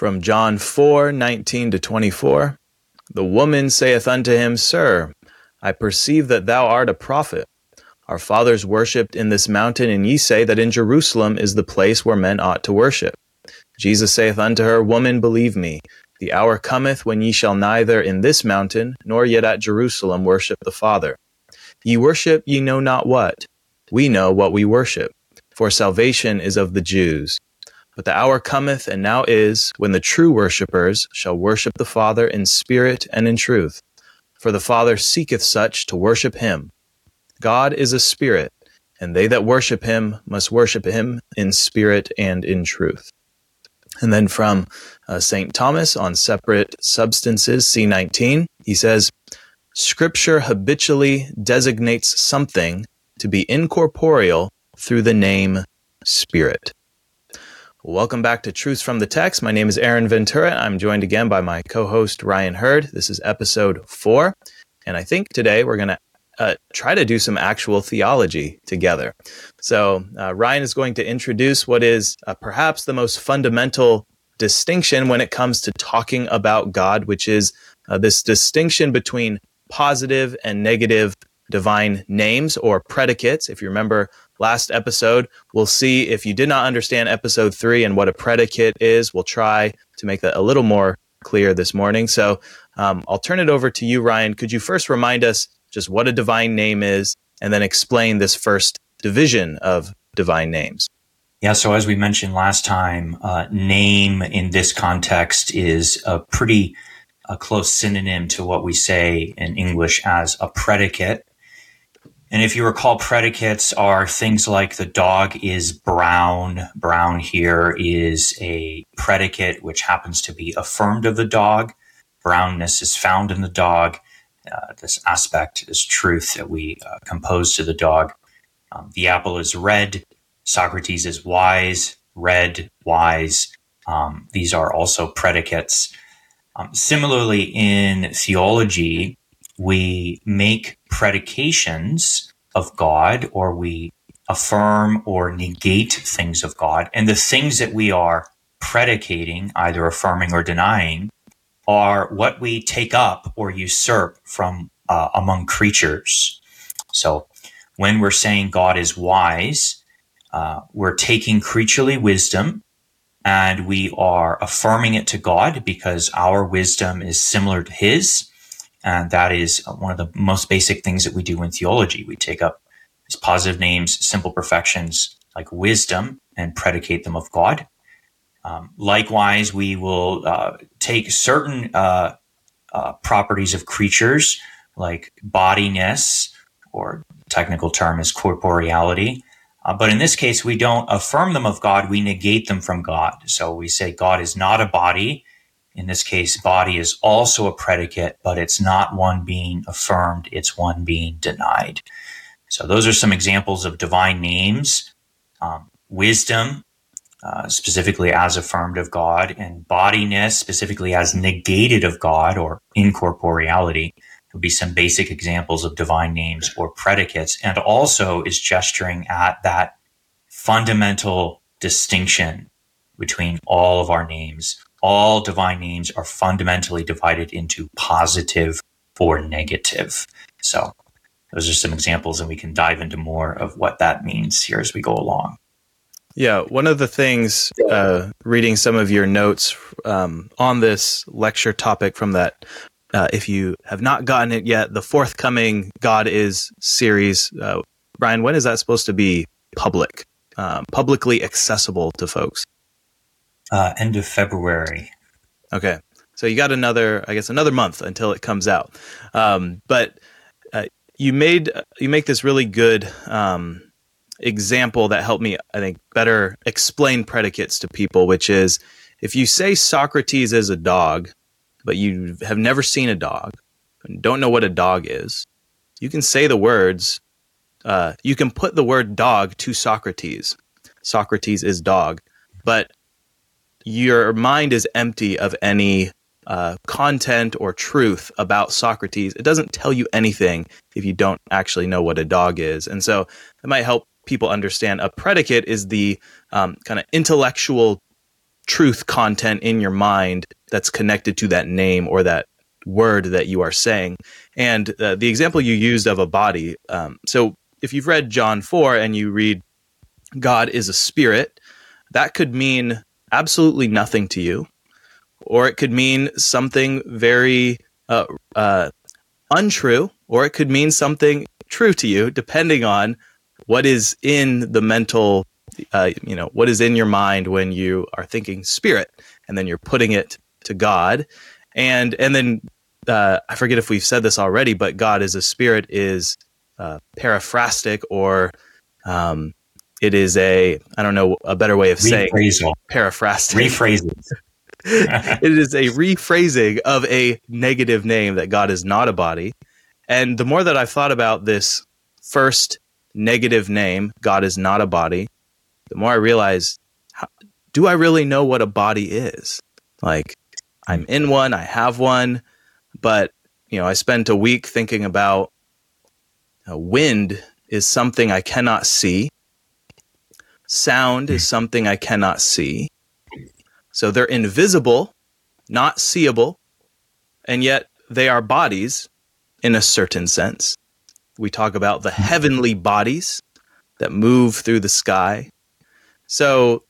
From John 4 19 to 24. The woman saith unto him, Sir, I perceive that thou art a prophet. Our fathers worshipped in this mountain, and ye say that in Jerusalem is the place where men ought to worship. Jesus saith unto her, Woman, believe me, the hour cometh when ye shall neither in this mountain nor yet at Jerusalem worship the Father. Ye worship ye know not what. We know what we worship, for salvation is of the Jews. But the hour cometh, and now is, when the true worshippers shall worship the Father in spirit and in truth. For the Father seeketh such to worship him. God is a spirit, and they that worship him must worship him in spirit and in truth. And then from uh, St. Thomas on separate substances, C19, he says, Scripture habitually designates something to be incorporeal through the name Spirit. Welcome back to Truths from the Text. My name is Aaron Ventura. I'm joined again by my co host, Ryan Hurd. This is episode four. And I think today we're going to uh, try to do some actual theology together. So, uh, Ryan is going to introduce what is uh, perhaps the most fundamental distinction when it comes to talking about God, which is uh, this distinction between positive and negative divine names or predicates. If you remember last episode, we'll see if you did not understand episode three and what a predicate is, we'll try to make that a little more clear this morning. So um, I'll turn it over to you, Ryan. Could you first remind us just what a divine name is and then explain this first division of divine names? Yeah, so as we mentioned last time, uh, name in this context is a pretty a close synonym to what we say in English as a predicate. And if you recall, predicates are things like the dog is brown. Brown here is a predicate which happens to be affirmed of the dog. Brownness is found in the dog. Uh, this aspect, this truth that we uh, compose to the dog. Um, the apple is red. Socrates is wise, red, wise. Um, these are also predicates. Um, similarly, in theology, we make predications of God or we affirm or negate things of God. And the things that we are predicating, either affirming or denying, are what we take up or usurp from uh, among creatures. So when we're saying God is wise, uh, we're taking creaturely wisdom and we are affirming it to God because our wisdom is similar to His. And that is one of the most basic things that we do in theology. We take up these positive names, simple perfections like wisdom, and predicate them of God. Um, likewise, we will uh, take certain uh, uh, properties of creatures like bodiness, or technical term is corporeality, uh, but in this case, we don't affirm them of God, we negate them from God. So we say God is not a body. In this case, body is also a predicate, but it's not one being affirmed, it's one being denied. So those are some examples of divine names. Um, wisdom, uh, specifically as affirmed of God, and bodiness, specifically as negated of God or incorporeality would be some basic examples of divine names or predicates, and also is gesturing at that fundamental distinction between all of our names. All divine names are fundamentally divided into positive or negative. So, those are some examples, and we can dive into more of what that means here as we go along. Yeah, one of the things, uh, reading some of your notes um, on this lecture topic from that uh, if you have not gotten it yet, the forthcoming God is series. Uh, Ryan, when is that supposed to be public, um, publicly accessible to folks? Uh, end of February. Okay, so you got another, I guess, another month until it comes out. Um, but uh, you made you make this really good um, example that helped me, I think, better explain predicates to people, which is if you say Socrates is a dog but you have never seen a dog and don't know what a dog is, you can say the words, uh, you can put the word dog to Socrates. Socrates is dog, but your mind is empty of any uh, content or truth about Socrates. It doesn't tell you anything if you don't actually know what a dog is. And so it might help people understand a predicate is the um, kind of intellectual truth content in your mind that's connected to that name or that word that you are saying. And uh, the example you used of a body. Um, so if you've read John 4 and you read God is a spirit, that could mean absolutely nothing to you, or it could mean something very uh, uh, untrue, or it could mean something true to you, depending on what is in the mental, uh, you know, what is in your mind when you are thinking spirit, and then you're putting it to God, and and then uh, I forget if we've said this already, but God is a spirit is uh, periphrastic or um, it is a I don't know a better way of saying periphrastic. Rephrasing. it is a rephrasing of a negative name that God is not a body. And the more that I've thought about this first negative name, God is not a body, the more I realize how, do I really know what a body is? Like I'm in one, I have one, but you know, I spent a week thinking about uh, wind is something I cannot see. Sound is something I cannot see. So they're invisible, not seeable, and yet they are bodies in a certain sense. We talk about the heavenly bodies that move through the sky. So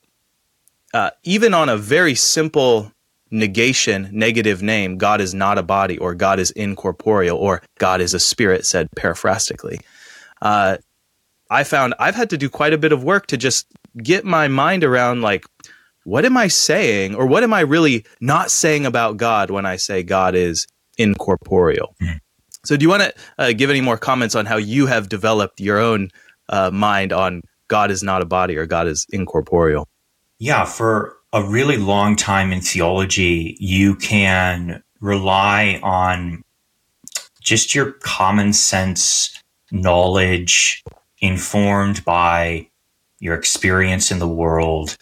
uh, even on a very simple negation, negative name, God is not a body, or God is incorporeal, or God is a spirit, said periphrastically. Uh, I found I've had to do quite a bit of work to just get my mind around like, what am I saying, or what am I really not saying about God when I say God is incorporeal? Mm. So, do you want to uh, give any more comments on how you have developed your own uh, mind on God is not a body or God is incorporeal? Yeah, for a really long time in theology, you can rely on just your common sense knowledge informed by your experience in the world.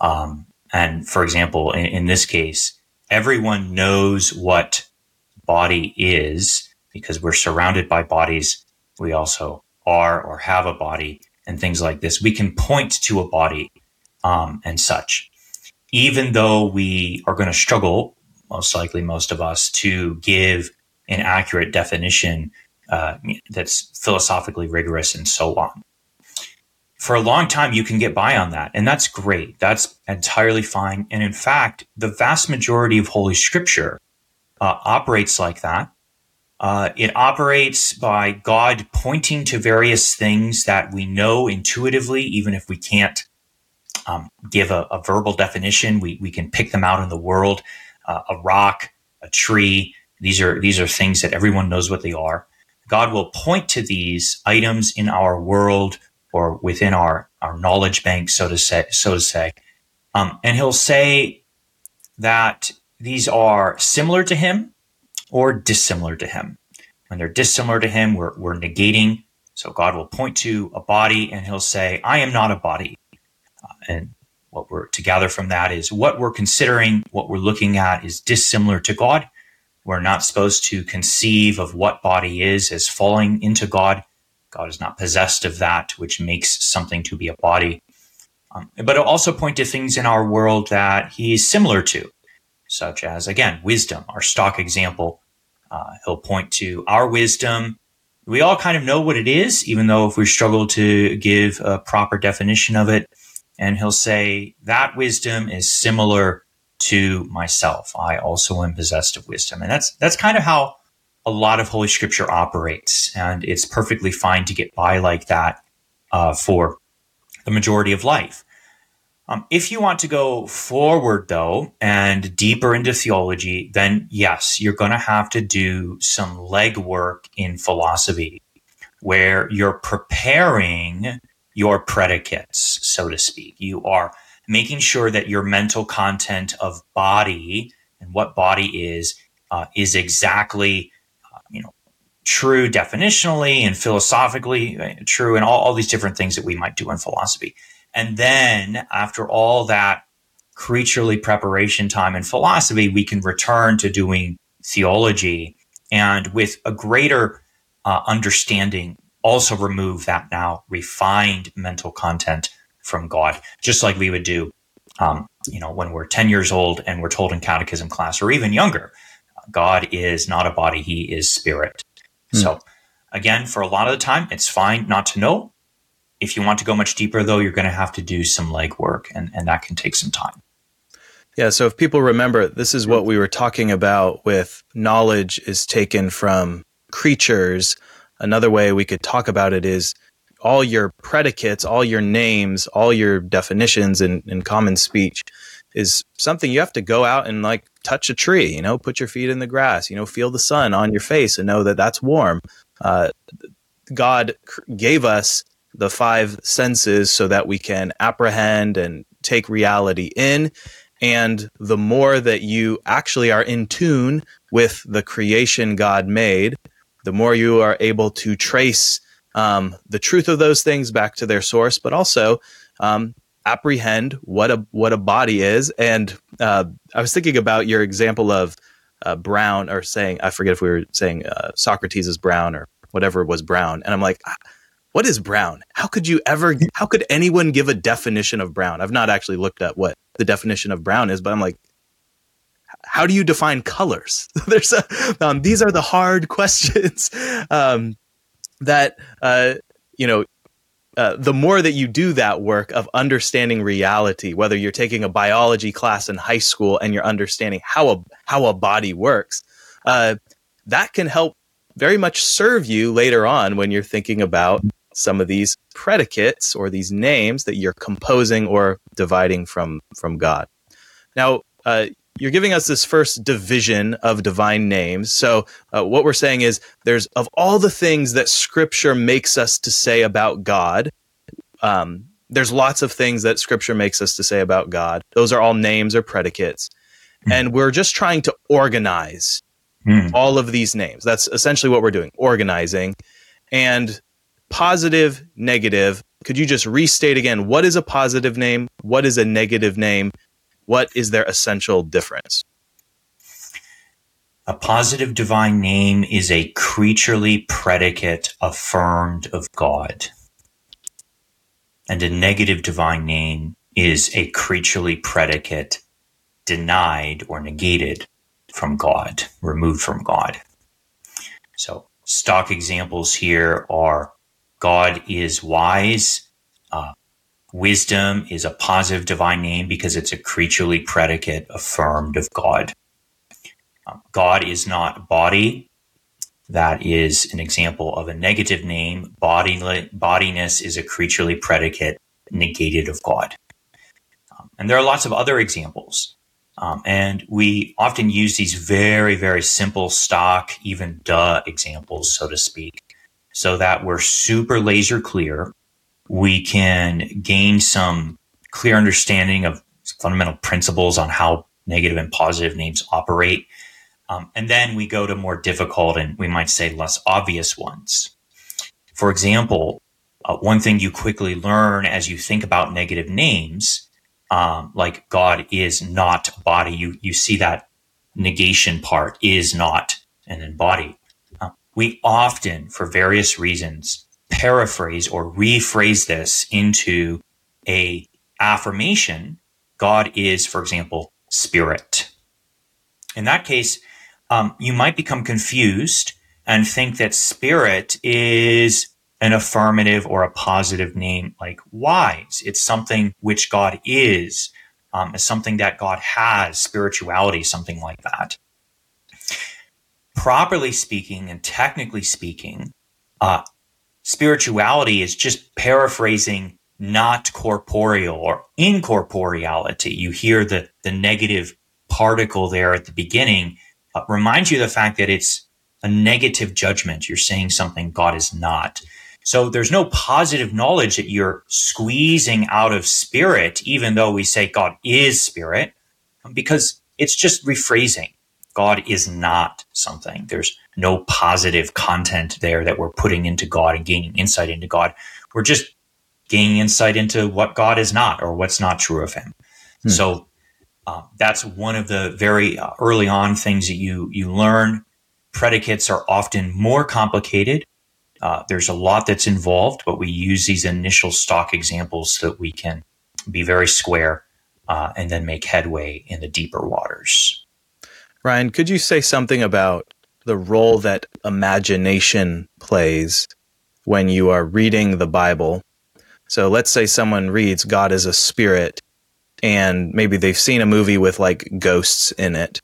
Um, and for example, in, in this case, everyone knows what body is because we're surrounded by bodies. We also are or have a body and things like this. We can point to a body um, and such. Even though we are going to struggle, most likely most of us, to give an accurate definition uh, that's philosophically rigorous and so on. For a long time, you can get by on that, and that's great. That's entirely fine. And in fact, the vast majority of Holy Scripture uh, operates like that. Uh, it operates by God pointing to various things that we know intuitively, even if we can't um, give a, a, verbal definition. We, we can pick them out in the world. Uh, a rock, a tree. These are these are things that everyone knows what they are. God will point to these items in our world or within our, our knowledge bank, so to say, so to say. Um, and he'll say that these are similar to him or dissimilar to him. When they're dissimilar to him, we're, we're negating. So God will point to a body and he'll say, I am not a body. Uh, and what we're to gather from that is what we're considering, what we're looking at is dissimilar to God. We're not supposed to conceive of what body is as falling into God. God is not possessed of that, which makes something to be a body. Um, but it'll also point to things in our world that he is similar to, such as, again, wisdom, our stock example. Uh, he'll point to our wisdom. We all kind of know what it is, even though if we struggle to give a proper definition of it. And he'll say that wisdom is similar to myself. I also am possessed of wisdom. And that's, that's kind of how a lot of Holy Scripture operates. And it's perfectly fine to get by like that uh, for the majority of life. Um, if you want to go forward, though, and deeper into theology, then yes, you're going to have to do some legwork in philosophy where you're preparing your predicates, so to speak. You are making sure that your mental content of body and what body is uh, is exactly uh, you know true definitionally and philosophically uh, true and all, all these different things that we might do in philosophy. And then after all that creaturely preparation time in philosophy we can return to doing theology and with a greater uh, understanding also remove that now refined mental content from God, just like we would do um, you know, when we're 10 years old and we're told in catechism class or even younger, God is not a body, he is spirit. Hmm. So, again, for a lot of the time, it's fine not to know. If you want to go much deeper, though, you're going to have to do some legwork, and, and that can take some time. Yeah, so if people remember, this is what we were talking about with knowledge is taken from creatures. Another way we could talk about it is all your predicates, all your names, all your definitions in, in common speech is something you have to go out and like touch a tree, you know, put your feet in the grass, you know, feel the sun on your face and know that that's warm. Uh, God gave us the five senses so that we can apprehend and take reality in. And the more that you actually are in tune with the creation God made, the more you are able to trace um, the truth of those things back to their source, but also um, apprehend what a what a body is. And uh, I was thinking about your example of uh, Brown, or saying I forget if we were saying uh, Socrates is brown or whatever was brown, and I'm like. Ah, what is brown? How could you ever? How could anyone give a definition of brown? I've not actually looked at what the definition of brown is, but I'm like, how do you define colors? There's a, um, these are the hard questions um, that uh, you know uh, the more that you do that work of understanding reality, whether you're taking a biology class in high school and you're understanding how a how a body works, uh, that can help very much serve you later on when you're thinking about some of these predicates or these names that you're composing or dividing from from God. Now, uh, you're giving us this first division of divine names. So, uh, what we're saying is there's of all the things that Scripture makes us to say about God. Um, there's lots of things that Scripture makes us to say about God. Those are all names or predicates, mm. and we're just trying to organize mm. all of these names. That's essentially what we're doing, organizing. And positive, negative. Could you just restate again what is a positive name? What is a negative name? What is their essential difference? A positive divine name is a creaturely predicate affirmed of God. And a negative divine name is a creaturely predicate denied or negated from God, removed from God. So, stock examples here are God is wise, uh, Wisdom is a positive divine name because it's a creaturely predicate affirmed of God. Um, God is not body. That is an example of a negative name. Body, bodiness is a creaturely predicate negated of God. Um, and there are lots of other examples. Um, and we often use these very, very simple stock, even duh examples, so to speak, so that we're super laser clear we can gain some clear understanding of fundamental principles on how negative and positive names operate. Um, and then we go to more difficult and we might say less obvious ones. For example, uh, one thing you quickly learn as you think about negative names, um, like God is not body, you, you see that negation part is not and then body. Uh, we often, for various reasons, paraphrase or rephrase this into a affirmation god is for example spirit. In that case um, you might become confused and think that spirit is an affirmative or a positive name like wise. It's something which god is um, is something that god has spirituality something like that. Properly speaking and technically speaking uh, spirituality is just paraphrasing not corporeal or incorporeality. You hear the, the negative particle there at the beginning, uh, reminds you of the fact that it's a negative judgment. You're saying something God is not. So there's no positive knowledge that you're squeezing out of spirit, even though we say God is spirit, because it's just rephrasing. God is not something. There's no positive content there that we're putting into God and gaining insight into God. We're just gaining insight into what God is not or what's not true of Him. Hmm. So uh, that's one of the very uh, early on things that you you learn. Predicates are often more complicated. Uh, there's a lot that's involved, but we use these initial stock examples so that we can be very square uh, and then make headway in the deeper waters. Ryan, could you say something about the role that imagination plays when you are reading the Bible? So let's say someone reads God is a spirit and maybe they've seen a movie with like ghosts in it.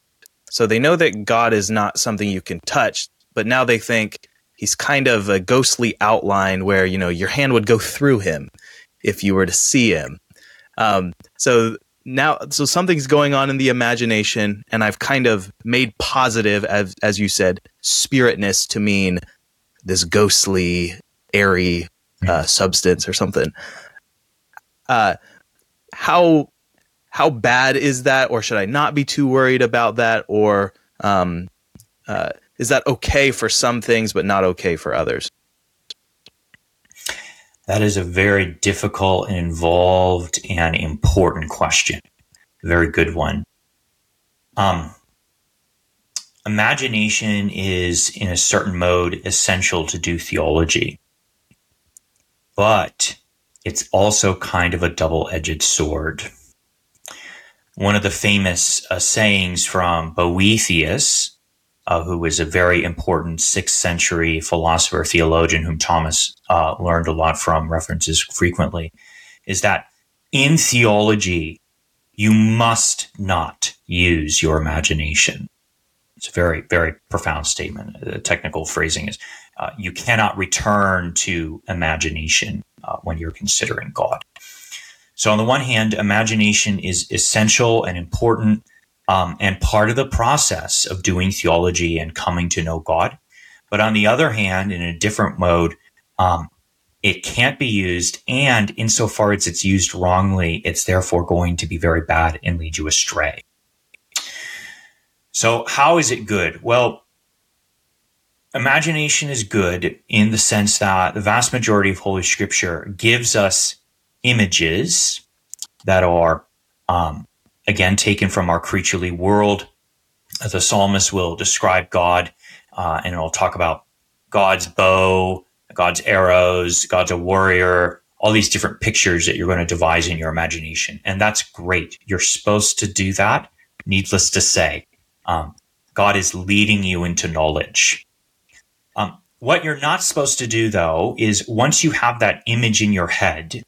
So they know that God is not something you can touch, but now they think he's kind of a ghostly outline where, you know, your hand would go through him if you were to see him. Um, so now so something's going on in the imagination and i've kind of made positive as as you said spiritness to mean this ghostly airy uh, substance or something. Uh how how bad is that or should i not be too worried about that or um uh is that okay for some things but not okay for others that is a very difficult and involved and important question. Very good one. Um, imagination is, in a certain mode, essential to do theology, but it's also kind of a double edged sword. One of the famous uh, sayings from Boethius, uh, who was a very important sixth century philosopher, theologian, whom Thomas uh, learned a lot from, references frequently, is that in theology, you must not use your imagination. It's a very, very profound statement. The technical phrasing is uh, you cannot return to imagination uh, when you're considering God. So, on the one hand, imagination is essential and important um, and part of the process of doing theology and coming to know God. But on the other hand, in a different mode, um, it can't be used. And insofar as it's used wrongly, it's therefore going to be very bad and lead you astray. So, how is it good? Well, imagination is good in the sense that the vast majority of Holy Scripture gives us images that are um, again taken from our creaturely world. The psalmist will describe God uh, and it'll talk about God's bow, God's arrows, God's a warrior, all these different pictures that you're going to devise in your imagination. And that's great. You're supposed to do that. Needless to say, um, God is leading you into knowledge. Um, what you're not supposed to do, though, is once you have that image in your head,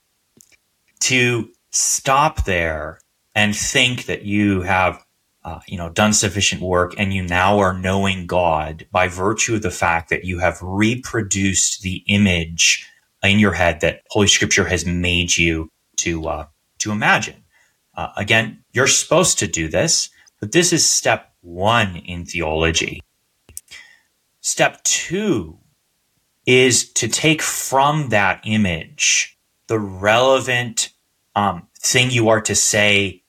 to stop there and think that you have uh, you know done sufficient work and you now are knowing god by virtue of the fact that you have reproduced the image in your head that holy scripture has made you to uh, to imagine. Uh, again you're supposed to do this but this is step one in theology. Step two is to take from that image the relevant um, thing you are to say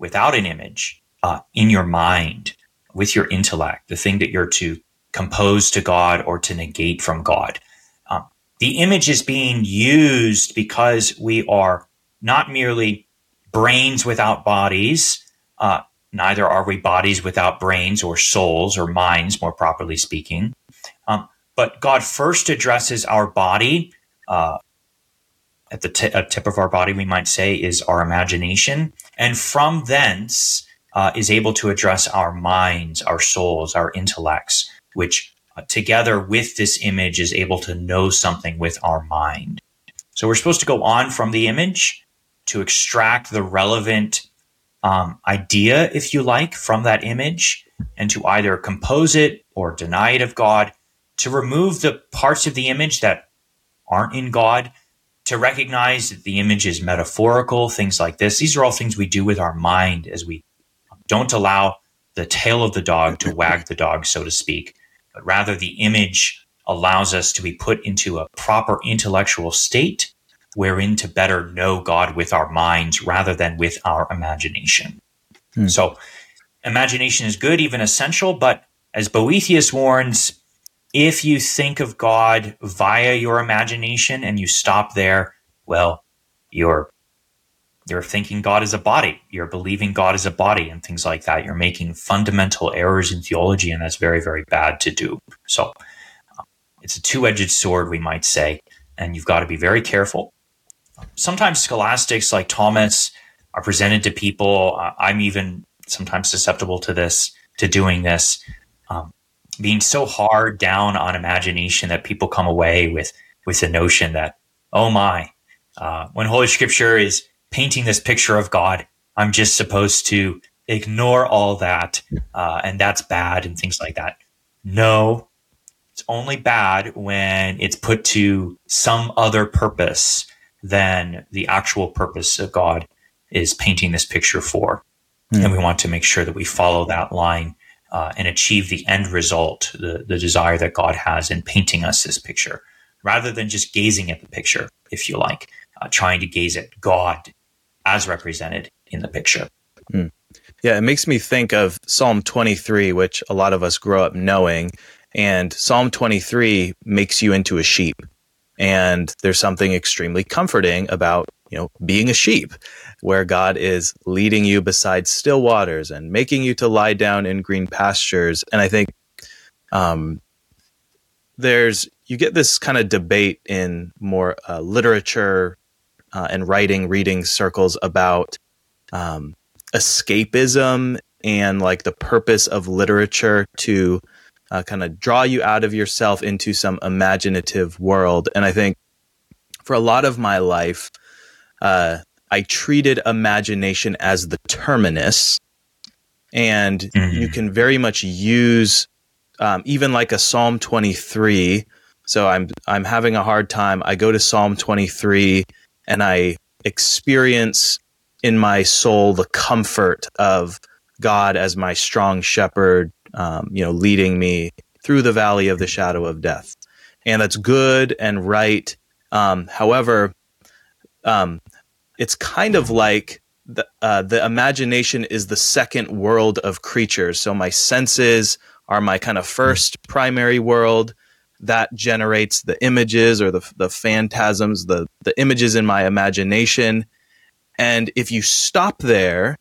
without an image uh, in your mind with your intellect, the thing that you're to compose to God or to negate from God. Um, the image is being used because we are not merely brains without bodies, uh, neither are we bodies without brains or souls or minds, more properly speaking. Um, but God first addresses our body uh, at the t- tip of our body, we might say, is our imagination. And from thence uh, is able to address our minds, our souls, our intellects, which uh, together with this image is able to know something with our mind. So we're supposed to go on from the image to extract the relevant um, idea, if you like, from that image and to either compose it or deny it of God, to remove the parts of the image that aren't in God to recognize that the image is metaphorical, things like this. These are all things we do with our mind as we don't allow the tail of the dog to wag the dog, so to speak, but rather the image allows us to be put into a proper intellectual state wherein to better know God with our minds rather than with our imagination. Hmm. So, imagination is good, even essential, but as Boethius warns, if you think of God via your imagination and you stop there, well, you're you're thinking God is a body. You're believing God is a body and things like that. You're making fundamental errors in theology, and that's very, very bad to do. So um, it's a two edged sword, we might say, and you've got to be very careful. Sometimes scholastics like Thomas are presented to people. I'm even sometimes susceptible to this, to doing this, being so hard down on imagination that people come away with with the notion that, oh my, uh, when Holy Scripture is painting this picture of God, I'm just supposed to ignore all that, uh, and that's bad and things like that. No, it's only bad when it's put to some other purpose than the actual purpose of God is painting this picture for. Mm. And we want to make sure that we follow that line uh, and achieve the end result, the, the desire that God has in painting us this picture, rather than just gazing at the picture, if you like, uh, trying to gaze at God as represented in the picture. Mm. Yeah, it makes me think of Psalm 23, which a lot of us grow up knowing. And Psalm 23 makes you into a sheep. And there's something extremely comforting about, you know, being a sheep, where God is leading you beside still waters and making you to lie down in green pastures. And I think um, there's, you get this kind of debate in more uh, literature uh, and writing, reading circles about um, escapism and like the purpose of literature to uh, kind of draw you out of yourself into some imaginative world. And I think for a lot of my life, uh, I treated imagination as the terminus. And mm-hmm. you can very much use um, even like a Psalm 23. So I'm I'm having a hard time. I go to Psalm 23 and I experience in my soul the comfort of God as my strong shepherd, um, you know, leading me through the valley of the shadow of death. And that's good and right. Um, however, um, it's kind of like the, uh, the imagination is the second world of creatures. So my senses are my kind of first primary world that generates the images or the, the phantasms, the, the images in my imagination. And if you stop there,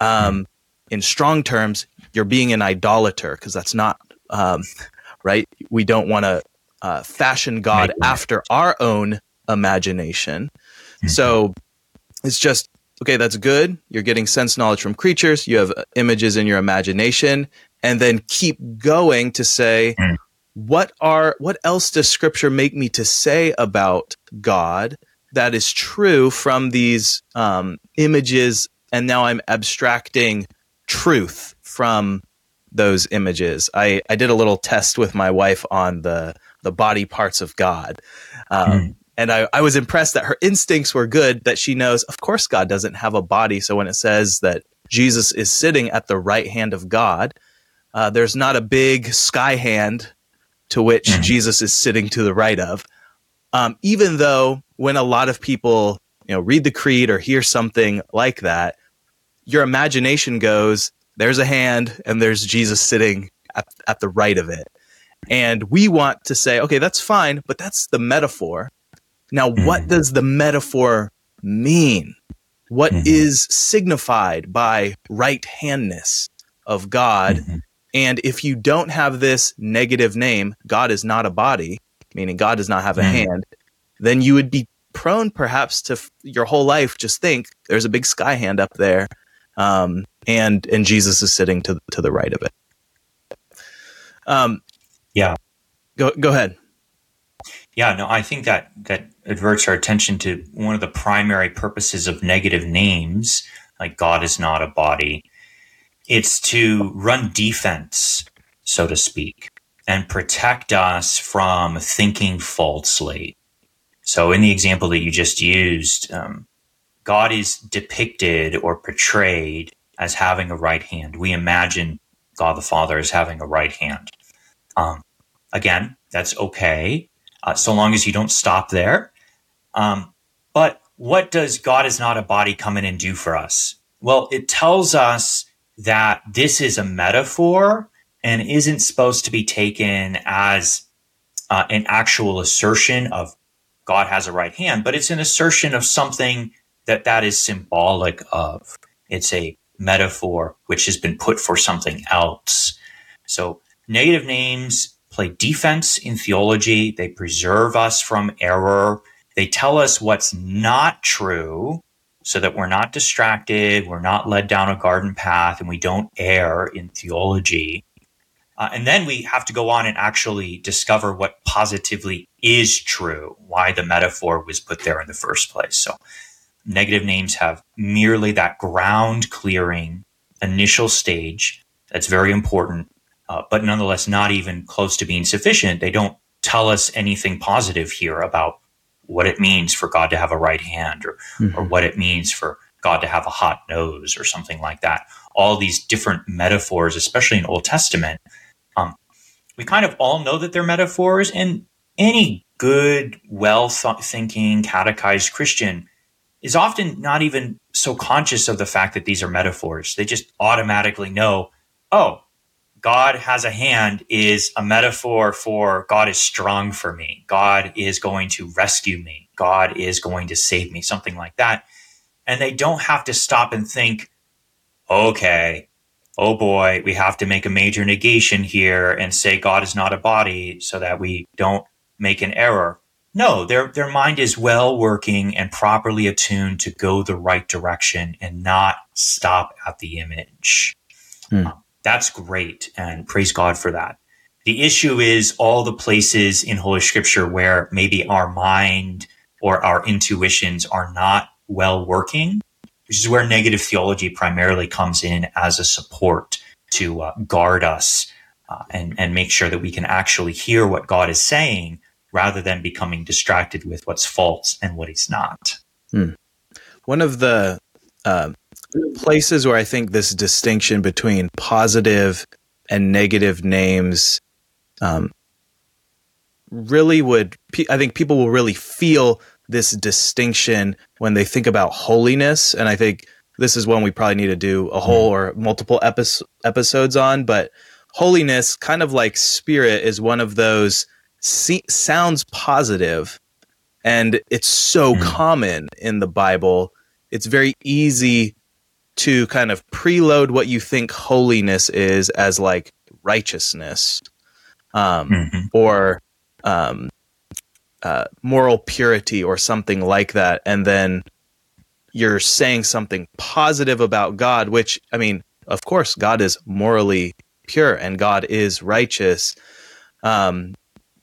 um, in strong terms, you're being an idolater because that's not um, right. We don't want to uh, fashion God after our own imagination. Mm-hmm. So it's just okay. That's good. You're getting sense knowledge from creatures. You have uh, images in your imagination, and then keep going to say, mm. what are what else does Scripture make me to say about God? That is true from these um, images, and now I'm abstracting truth from those images. I, I did a little test with my wife on the the body parts of God. Um, mm. And I, I was impressed that her instincts were good, that she knows, of course, God doesn't have a body. So when it says that Jesus is sitting at the right hand of God, uh, there's not a big sky hand to which mm. Jesus is sitting to the right of. Um, even though when a lot of people you know read the creed or hear something like that, your imagination goes, there's a hand and there's Jesus sitting at, at the right of it. And we want to say, okay, that's fine, but that's the metaphor. Now, mm-hmm. what does the metaphor mean? What mm-hmm. is signified by right handness of God? Mm-hmm. And if you don't have this negative name, God is not a body, meaning God does not have a mm-hmm. hand, then you would be prone perhaps to f- your whole life just think there's a big sky hand up there um, and and Jesus is sitting to to the right of it. Um, yeah. Go go ahead. Yeah, no, I think that that adverts our attention to one of the primary purposes of negative names, like God is not a body. It's to run defense, so to speak, and protect us from thinking falsely. So, in the example that you just used, um, God is depicted or portrayed as having a right hand. We imagine God the Father as having a right hand. Um, again, that's okay, uh, so long as you don't stop there. Um, but what does God is not a body come in and do for us? Well, it tells us that this is a metaphor and isn't supposed to be taken as uh, an actual assertion of God has a right hand, but it's an assertion of something that that is symbolic of. It's a metaphor which has been put for something else. So negative names play defense in theology. They preserve us from error. They tell us what's not true so that we're not distracted, we're not led down a garden path, and we don't err in theology. Uh, and then we have to go on and actually discover what positively is true, why the metaphor was put there in the first place. So, negative names have merely that ground clearing initial stage that's very important, uh, but nonetheless not even close to being sufficient. They don't tell us anything positive here about what it means for God to have a right hand or, mm-hmm. or what it means for God to have a hot nose or something like that. All these different metaphors, especially in Old Testament, um, we kind of all know that they're metaphors, and any good, well thinking, catechized Christian is often not even so conscious of the fact that these are metaphors. They just automatically know, oh, God has a hand is a metaphor for God is strong for me. God is going to rescue me. God is going to save me, something like that. And they don't have to stop and think, okay, oh boy, we have to make a major negation here and say God is not a body so that we don't make an error. No, their, their mind is well working and properly attuned to go the right direction and not stop at the image. Hmm. Um, that's great. And praise God for that. The issue is all the places in Holy Scripture where maybe our mind or our intuitions are not well working, which is where negative theology primarily comes in as a support to uh, guard us uh, and, and make sure that we can actually hear what God is saying rather than becoming distracted with what's false and what is not. Hmm. One of the uh, places where I think this distinction between positive and negative names um, really would, I think people will really feel this distinction when they think about holiness. And I think this is one we probably need to do a whole or multiple epi- episodes on. But holiness, kind of like spirit, is one of those see- sounds positive, and it's so mm. common in the Bible. It's very easy to kind of preload what you think holiness is as like righteousness um, mm-hmm. or um, uh, moral purity or something like that. And then you're saying something positive about God, which, I mean, of course, God is morally pure and God is righteous. Um,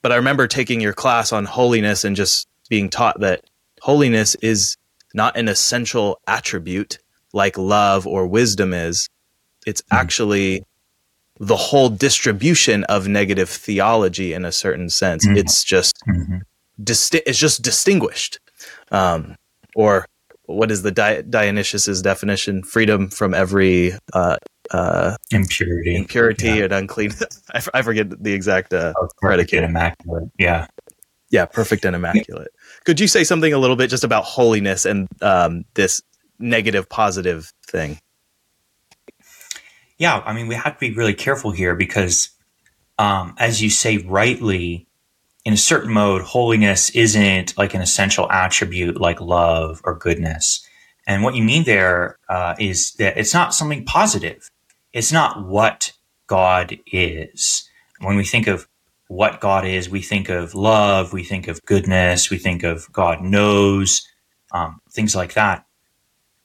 but I remember taking your class on holiness and just being taught that holiness is not an essential attribute like love or wisdom is. It's mm. actually the whole distribution of negative theology in a certain sense. Mm. It's just mm-hmm. disti- it's just distinguished. Um, or what is the Di- Dionysius's definition? Freedom from every uh, uh, impurity, impurity yeah. and unclean. I, f- I forget the exact uh, oh, predicate. immaculate. Yeah, yeah, perfect and immaculate. Could you say something a little bit just about holiness and um, this negative positive thing. Yeah, I mean, we have to be really careful here because, um, as you say rightly, in a certain mode, holiness isn't like an essential attribute like love or goodness. And what you mean there uh, is that it's not something positive. It's not what God is. When we think of what God is, we think of love, we think of goodness, we think of God knows, um, things like that.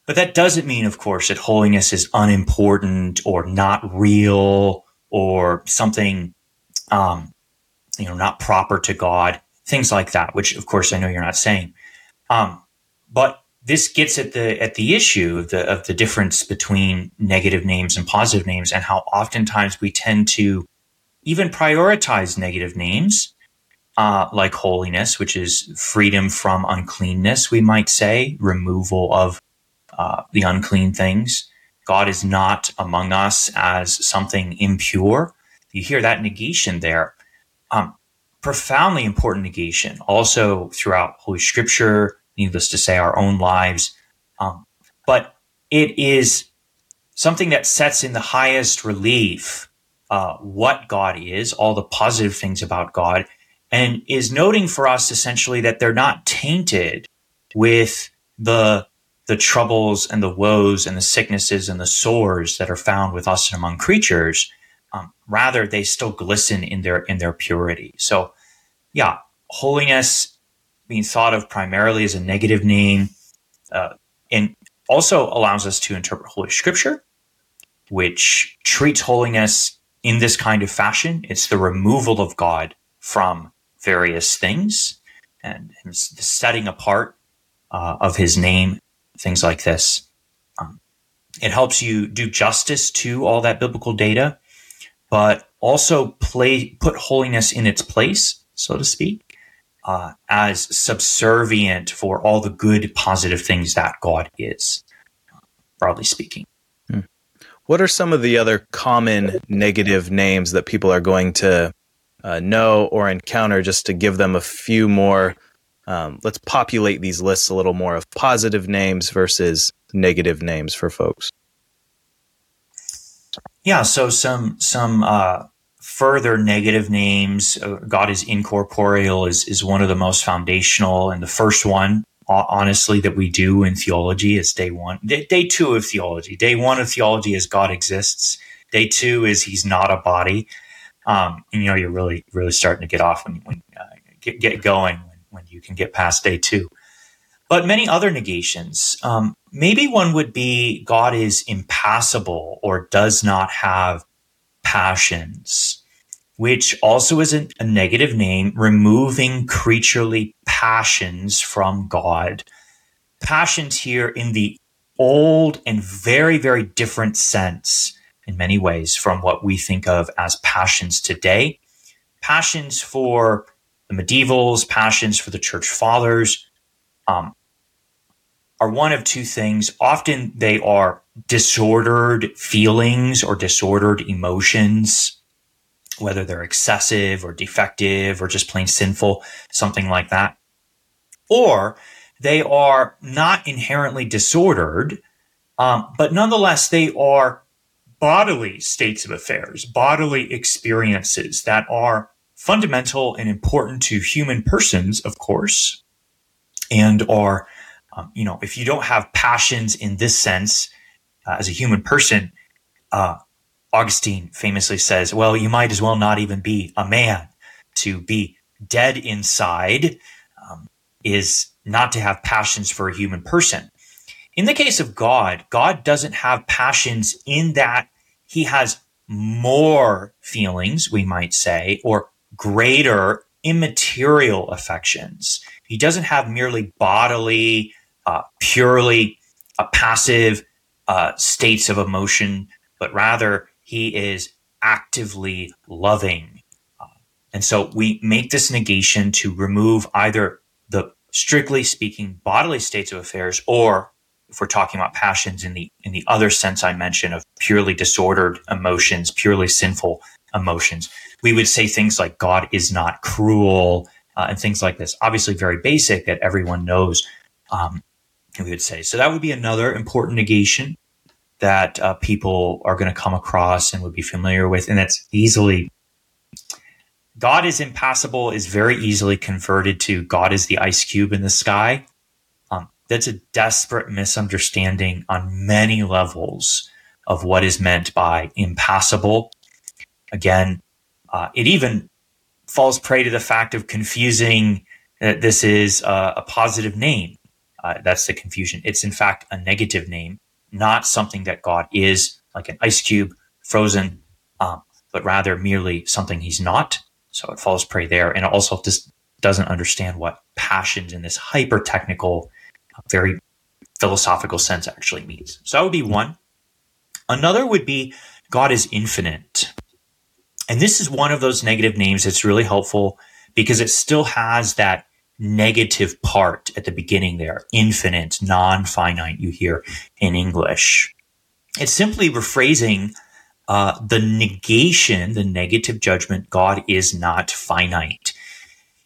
But that doesn't mean, of course, that holiness is unimportant or not real or something, um, you know, not proper to God, things like that, which of course I know you're not saying. Um, but this gets at the at the issue of the of the difference between negative names and positive names and how oftentimes we tend to even prioritize negative names uh, like holiness, which is freedom from uncleanness, we might say, removal of uh, the unclean things. God is not among us as something impure. You hear that negation there. Um, profoundly important negation. Also throughout Holy Scripture, needless to say, our own lives. Um, but it is something that sets in the highest relief uh, what God is, all the positive things about God, and is noting for us essentially that they're not tainted with the the troubles and the woes and the sicknesses and the sores that are found with us and among creatures. Um, rather, they still glisten in their in their purity. So, yeah, holiness being thought of primarily as a negative name, uh, and also allows us to interpret Holy Scripture, which treats holiness in this kind of fashion. It's the removal of God from various things and the setting apart uh, of his name, things like this. Um, it helps you do justice to all that biblical data, but also play put holiness in its place, so to speak, uh, as subservient for all the good, positive things that God is, broadly speaking. Hmm. What are some of the other common negative names that people are going to uh, know or encounter just to give them a few more? Um, let's populate these lists a little more of positive names versus negative names for folks. Yeah, so some some uh, further negative names. Uh, God is incorporeal is is one of the most foundational, and the first one, honestly, that we do in theology is day one, day, day two of theology. Day one of theology is God exists. Day two is He's not a body. Um, and, you know, you're really, really starting to get off when, when uh, get, get going when, you can get past day two. But many other negations. Um, maybe one would be God is impassible or does not have passions, which also is a, a negative name, removing creaturely passions from God. Passions here in the old and very, very different sense in many ways from what we think of as passions today. Passions for the medievals, passions for the church fathers, um, are one of two things. Often they are disordered feelings or disordered emotions, whether they're excessive or defective or just plain sinful, something like that. Or they are not inherently disordered, um, but nonetheless, they are bodily states of affairs, bodily experiences that are fundamental and important to human persons, of course, and are, um, you know, if you don't have passions in this sense uh, as a human person, uh, Augustine famously says, well, you might as well not even be a man. To be dead inside um, is not to have passions for a human person. In the case of God, God doesn't have passions in that he has more feelings, we might say, or greater immaterial affections. He doesn't have merely bodily, uh, purely uh, passive uh, states of emotion, but rather he is actively loving. Uh, and so we make this negation to remove either the strictly speaking bodily states of affairs or if we're talking about passions in the in the other sense I mentioned of purely disordered emotions, purely sinful emotions, we would say things like God is not cruel uh, and things like this. Obviously, very basic that everyone knows. Um, we would say so. That would be another important negation that uh, people are going to come across and would be familiar with, and that's easily. God is impassible is very easily converted to God is the ice cube in the sky that's a desperate misunderstanding on many levels of what is meant by impassible. Again, uh, it even falls prey to the fact of confusing that this is a, a positive name. Uh, that's the confusion. It's in fact a negative name, not something that God is, like an ice cube, frozen, um, but rather merely something he's not. So it falls prey there. And it also just doesn't understand what passions in this hyper technical very philosophical sense actually means. So that would be one. Another would be God is infinite. And this is one of those negative names that's really helpful because it still has that negative part at the beginning there infinite, non finite, you hear in English. It's simply rephrasing uh, the negation, the negative judgment God is not finite.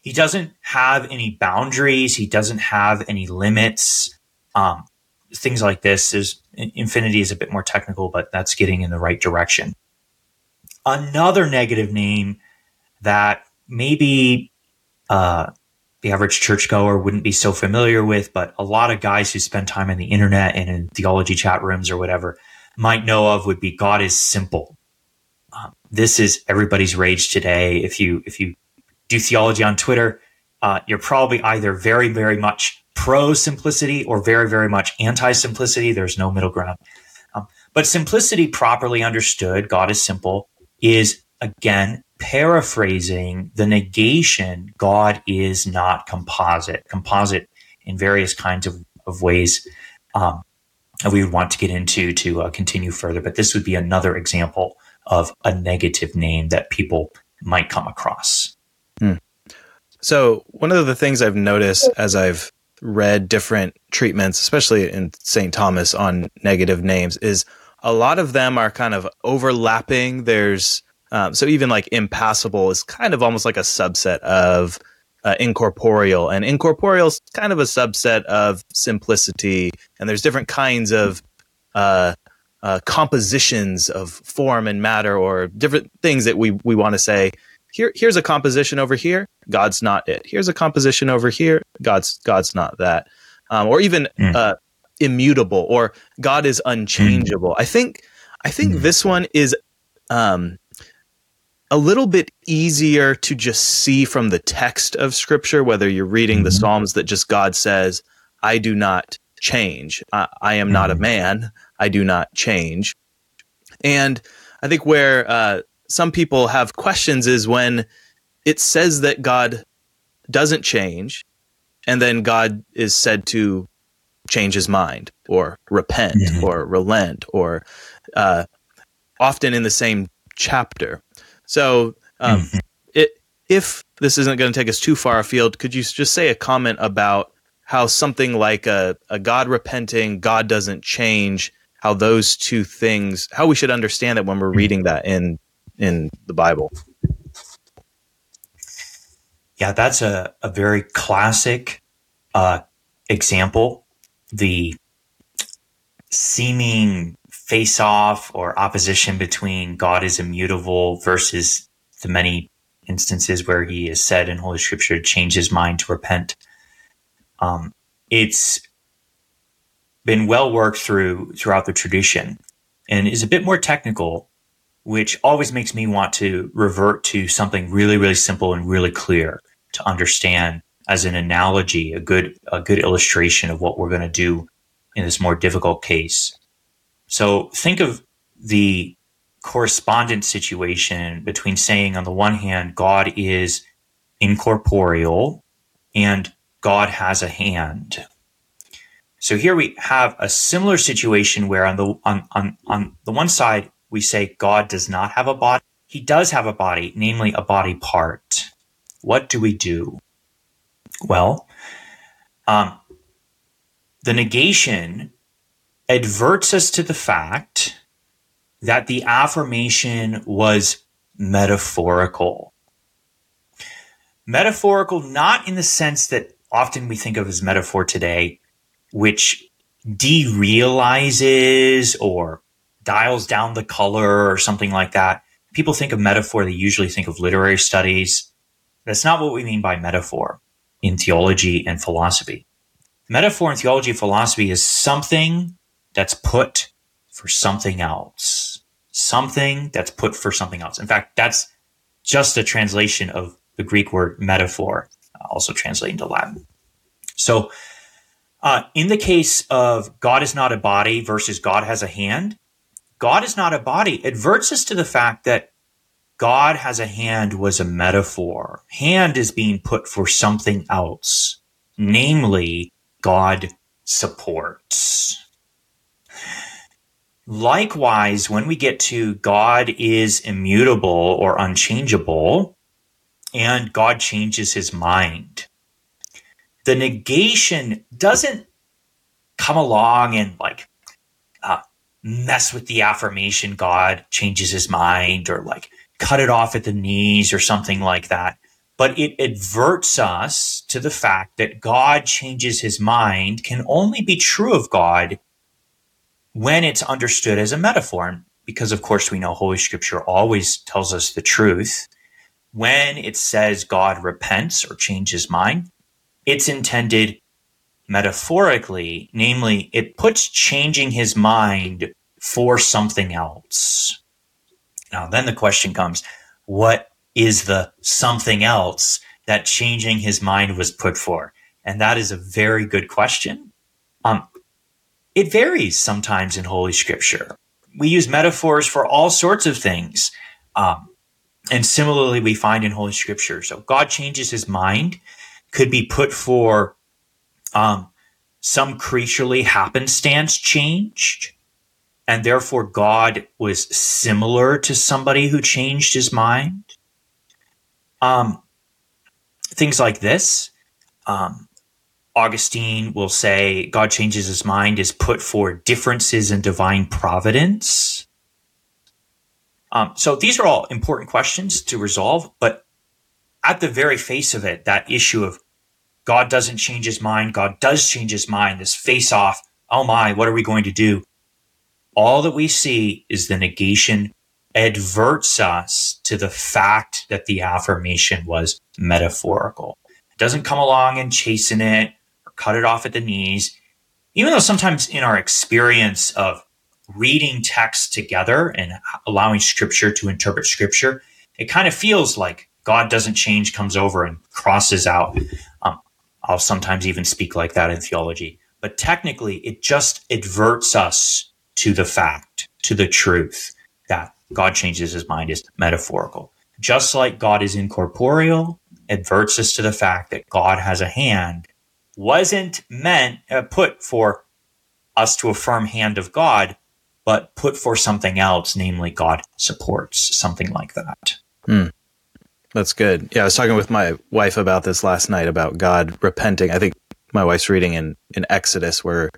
He doesn't have any boundaries. He doesn't have any limits. Um, things like this is infinity is a bit more technical, but that's getting in the right direction. Another negative name that maybe uh, the average churchgoer wouldn't be so familiar with, but a lot of guys who spend time on the internet and in theology chat rooms or whatever might know of would be God is simple. Um, this is everybody's rage today. If you if you do theology on Twitter, uh, you're probably either very, very much pro simplicity or very, very much anti simplicity. There's no middle ground. Um, but simplicity, properly understood, God is simple, is again paraphrasing the negation God is not composite. Composite in various kinds of, of ways. Um, we would want to get into to uh, continue further, but this would be another example of a negative name that people might come across. Hmm. So, one of the things I've noticed as I've read different treatments, especially in St. Thomas on negative names, is a lot of them are kind of overlapping. There's um, so even like impassible is kind of almost like a subset of uh, incorporeal, and incorporeal is kind of a subset of simplicity. And there's different kinds of uh, uh, compositions of form and matter, or different things that we we want to say. Here, here's a composition over here. God's not it. Here's a composition over here. God's God's not that. Um, or even mm. Immutable, or God is unchangeable. Mm. I think I think mm. this one is um, a little bit easier to just see from the text of scripture, whether you're reading mm-hmm. the Psalms that just God says, I do not change. I, I am mm-hmm. not a mm-hmm. man. I do not change. And I think where uh, some people have questions is when it says that God doesn't change, and then God is said to change his mind or repent mm-hmm. or relent or uh, often in the same chapter. So, um, mm-hmm. it, if this isn't going to take us too far afield, could you just say a comment about how something like a, a God repenting, God doesn't change, how those two things, how we should understand that when we're mm-hmm. reading that in in the Bible? Yeah, that's a, a very classic uh, example. The seeming face off or opposition between God is immutable versus the many instances where he is said in Holy Scripture to change his mind to repent. Um, it's been well worked through throughout the tradition and is a bit more technical, which always makes me want to revert to something really, really simple and really clear to understand as an analogy, a good a good illustration of what we're going to do in this more difficult case. So think of the correspondence situation between saying, on the one hand, God is incorporeal and God has a hand. So here we have a similar situation where on the on, on, on the one side we say God does not have a body. He does have a body, namely a body part. What do we do? Well, um, the negation adverts us to the fact that the affirmation was metaphorical. Metaphorical, not in the sense that often we think of as metaphor today, which derealizes or dials down the color or something like that. People think of metaphor, they usually think of literary studies. That's not what we mean by metaphor in theology and philosophy. Metaphor in theology and philosophy is something that's put for something else. Something that's put for something else. In fact, that's just a translation of the Greek word metaphor, also translating to Latin. So, uh, in the case of God is not a body versus God has a hand, God is not a body adverts us to the fact that God has a hand was a metaphor. Hand is being put for something else, namely, God supports. Likewise, when we get to God is immutable or unchangeable, and God changes his mind, the negation doesn't come along and like uh, mess with the affirmation God changes his mind or like cut it off at the knees or something like that. But it adverts us to the fact that God changes his mind can only be true of God when it's understood as a metaphor, because of course we know Holy Scripture always tells us the truth, when it says God repents or changes mind, it's intended metaphorically, namely, it puts changing his mind for something else. Now, then the question comes what is the something else that changing his mind was put for? And that is a very good question. Um, it varies sometimes in Holy Scripture. We use metaphors for all sorts of things. Um, and similarly, we find in Holy Scripture. So God changes his mind could be put for um, some creaturely happenstance changed. And therefore, God was similar to somebody who changed his mind. Um, things like this. Um, Augustine will say God changes his mind is put for differences in divine providence. Um, so these are all important questions to resolve, but at the very face of it, that issue of God doesn't change his mind, God does change his mind, this face off, oh my, what are we going to do? All that we see is the negation adverts us to the fact that the affirmation was metaphorical. It doesn't come along and chasten it or cut it off at the knees. Even though sometimes in our experience of reading text together and allowing scripture to interpret scripture, it kind of feels like God doesn't change, comes over and crosses out. Um, I'll sometimes even speak like that in theology. But technically, it just adverts us to the fact, to the truth that God changes his mind is metaphorical. Just like God is incorporeal, adverts us to the fact that God has a hand, wasn't meant, uh, put for us to affirm hand of God, but put for something else, namely God supports, something like that. Hmm. That's good. Yeah, I was talking with my wife about this last night about God repenting. I think my wife's reading in, in Exodus where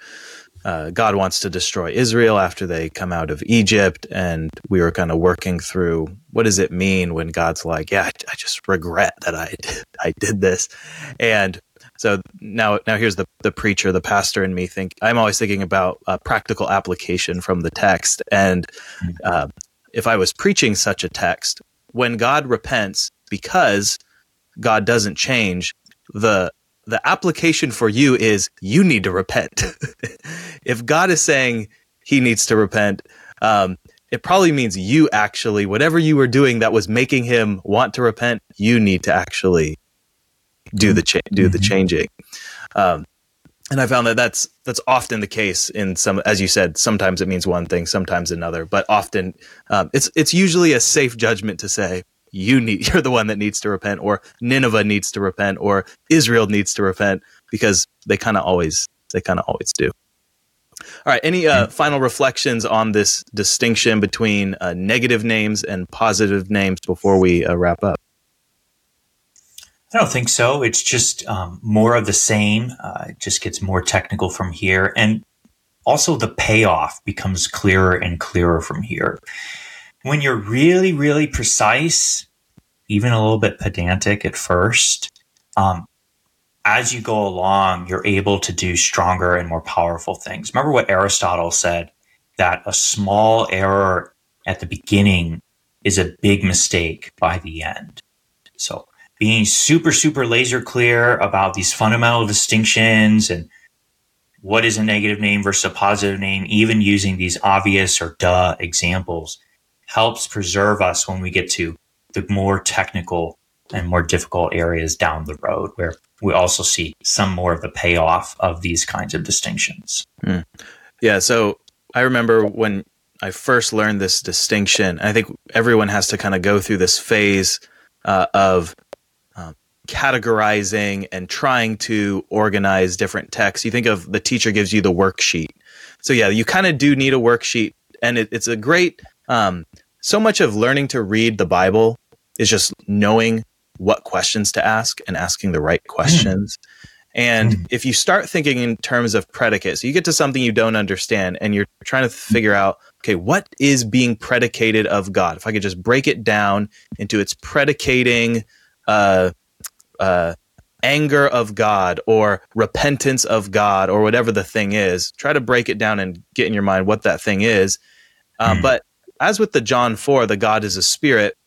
uh, God wants to destroy Israel after they come out of Egypt. And we were kind of working through what does it mean when God's like, yeah, I, I just regret that I did, I did this. And so now, now here's the, the preacher, the pastor in me think I'm always thinking about a practical application from the text. And uh, if I was preaching such a text, when God repents because God doesn't change, the the application for you is you need to repent. if God is saying he needs to repent, um, it probably means you actually, whatever you were doing that was making him want to repent, you need to actually do the cha- do mm-hmm. the changing. Um, and I found that that's that's often the case in some, as you said. Sometimes it means one thing, sometimes another, but often um, it's it's usually a safe judgment to say, you need you're the one that needs to repent or Nineveh needs to repent or Israel needs to repent because they kind of always they kind of always do. All right, any uh, final reflections on this distinction between uh, negative names and positive names before we uh, wrap up? I don't think so. It's just um, more of the same. Uh, it just gets more technical from here. And also the payoff becomes clearer and clearer from here when you're really, really precise, even a little bit pedantic at first, um, as you go along, you're able to do stronger and more powerful things. Remember what Aristotle said that a small error at the beginning is a big mistake by the end. So being super, super laser clear about these fundamental distinctions and what is a negative name versus a positive name, even using these obvious or duh examples helps preserve us when we get to the more technical and more difficult areas down the road where we also see some more of the payoff of these kinds of distinctions. Mm. Yeah. So I remember when I first learned this distinction, I think everyone has to kind of go through this phase uh, of uh, categorizing and trying to organize different texts. You think of the teacher gives you the worksheet. So, yeah, you kind of do need a worksheet. And it, it's a great um, so much of learning to read the Bible is just knowing what questions to ask and asking the right questions. Mm. And mm. if you start thinking in terms of predicates, you get to something you don't understand and you're trying to figure out, okay, what is being predicated of God? If I could just break it down into its predicating uh, uh, anger of God or repentance of God or whatever the thing is, try to break it down and get in your mind what that thing is. Uh, mm. But as with the John 4, the God is a spirit,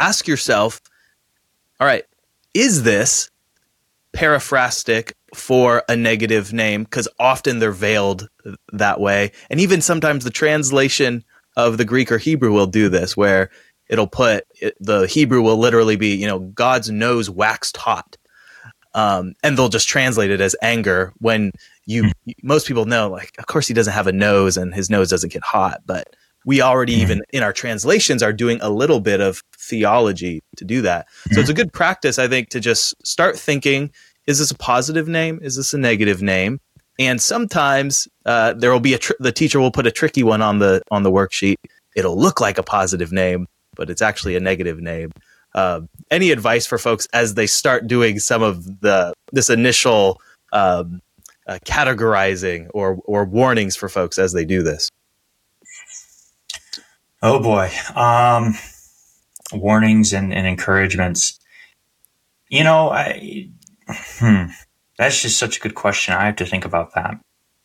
ask yourself, all right, is this periphrastic for a negative name? Because often they're veiled that way. And even sometimes the translation of the Greek or Hebrew will do this, where it'll put it, the Hebrew will literally be, you know, God's nose waxed hot. um, and they'll just translate it as anger when you mm. most people know like of course he doesn't have a nose and his nose doesn't get hot but we already mm. even in our translations are doing a little bit of theology to do that mm. so it's a good practice i think to just start thinking is this a positive name is this a negative name and sometimes uh, there will be a tr- the teacher will put a tricky one on the on the worksheet it'll look like a positive name but it's actually a negative name uh, any advice for folks as they start doing some of the this initial um, uh, categorizing or or warnings for folks as they do this? Oh boy, um, warnings and, and encouragements. You know, I, hmm, that's just such a good question. I have to think about that.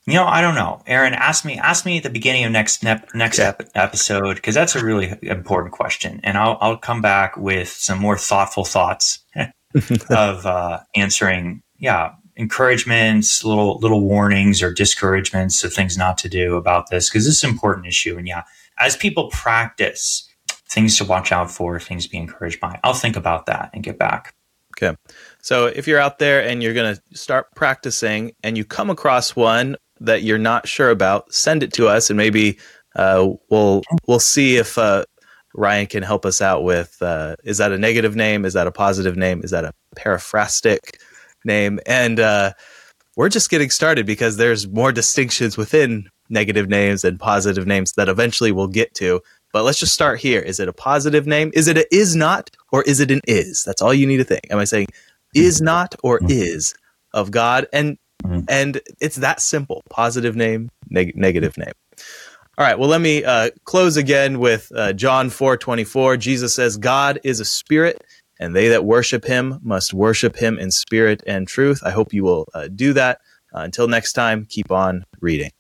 You know, I don't know, Aaron. Ask me, ask me at the beginning of next next yeah. ep- episode because that's a really important question, and I'll I'll come back with some more thoughtful thoughts of uh, answering. Yeah, encouragements, little little warnings or discouragements of things not to do about this because this is an important issue. And yeah, as people practice things to watch out for, things to be encouraged by, I'll think about that and get back. Okay. So if you're out there and you're going to start practicing and you come across one that you're not sure about, send it to us, and maybe uh, we'll we'll see if uh, Ryan can help us out with uh, is that a negative name? Is that a positive name? Is that a periphrastic name? And uh, we're just getting started because there's more distinctions within negative names and positive names that eventually we'll get to. But let's just start here. Is it a positive name? Is it a is not or is it an is? That's all you need to think. Am I saying is not or mm-hmm. is of God? And Mm-hmm. And it's that simple positive name, neg- negative name. All right, well, let me uh, close again with uh, John 4 24. Jesus says, God is a spirit, and they that worship him must worship him in spirit and truth. I hope you will uh, do that. Uh, until next time, keep on reading.